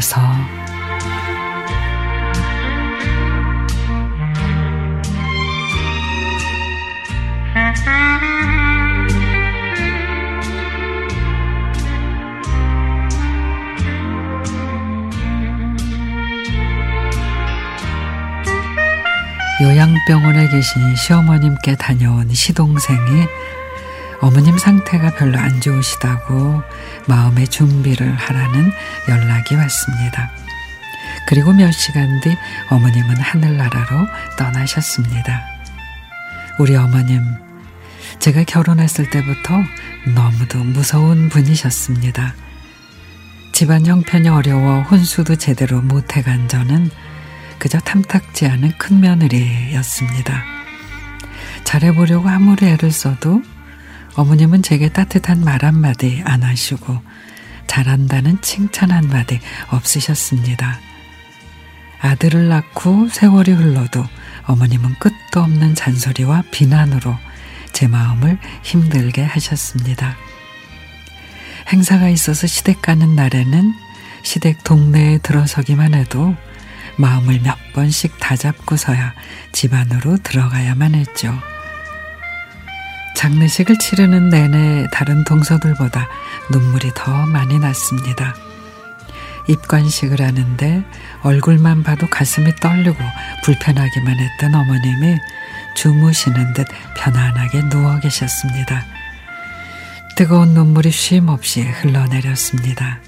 집에서. 요양병원에 계신 시어머님께 다녀온 시동생이 어머님 상태가 별로 안 좋으시다고 마음의 준비를 하라는 연락이 왔습니다. 그리고 몇 시간 뒤 어머님은 하늘나라로 떠나셨습니다. 우리 어머님, 제가 결혼했을 때부터 너무도 무서운 분이셨습니다. 집안 형편이 어려워 혼수도 제대로 못해간 저는 그저 탐탁지 않은 큰 며느리였습니다. 잘해보려고 아무리 애를 써도 어머님은 제게 따뜻한 말 한마디 안 하시고 잘한다는 칭찬 한마디 없으셨습니다. 아들을 낳고 세월이 흘러도 어머님은 끝도 없는 잔소리와 비난으로 제 마음을 힘들게 하셨습니다. 행사가 있어서 시댁 가는 날에는 시댁 동네에 들어서기만 해도 마음을 몇 번씩 다잡고서야 집 안으로 들어가야만 했죠. 장례식을 치르는 내내 다른 동서들보다 눈물이 더 많이 났습니다. 입관식을 하는데 얼굴만 봐도 가슴이 떨리고 불편하기만 했던 어머님이 주무시는 듯 편안하게 누워 계셨습니다. 뜨거운 눈물이 쉼 없이 흘러내렸습니다.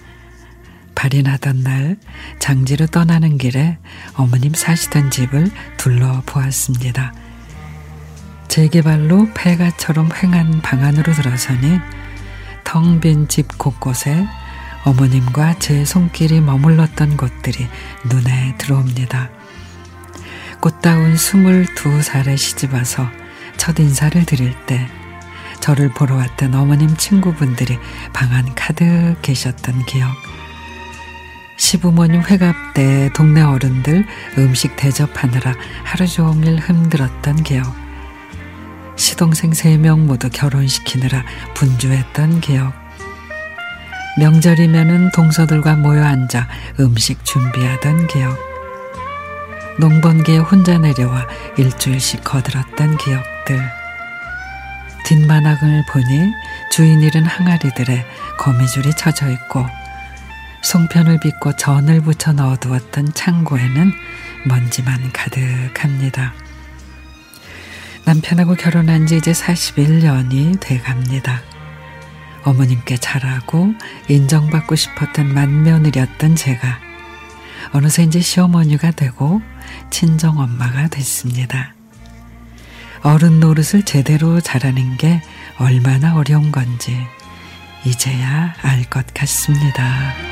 발이 나던 날 장지로 떠나는 길에 어머님 사시던 집을 둘러보았습니다. 재개발로 폐가처럼 횡한 방 안으로 들어서니 텅빈 집 곳곳에 어머님과 제 손길이 머물렀던 곳들이 눈에 들어옵니다. 꽃다운 스물두 살에 시집와서 첫 인사를 드릴 때 저를 보러 왔던 어머님 친구분들이 방 안 가득 계셨던 기억. 시부모님 회갑 때 동네 어른들 음식 대접하느라 하루 종일 힘들었던 기억. 시동생 세명 모두 결혼시키느라 분주했던 기억. 명절이면은 동서들과 모여 앉아 음식 준비하던 기억. 농번기에 혼자 내려와 일주일씩 거들었던 기억들. 뒷마당을 보니 주인 잃은 항아리들에 거미줄이 쳐져 있고 송편을 빚고 전을 붙여 넣어두었던 창고에는 먼지만 가득합니다. 남편하고 결혼한 지 이제 41년이 돼 갑니다. 어머님께 잘하고 인정받고 싶었던 맏며느리였던 제가 어느새 이제 시어머니가 되고 친정 엄마가 됐습니다. 어른 노릇을 제대로 잘하는 게 얼마나 어려운 건지 이제야 알 것 같습니다.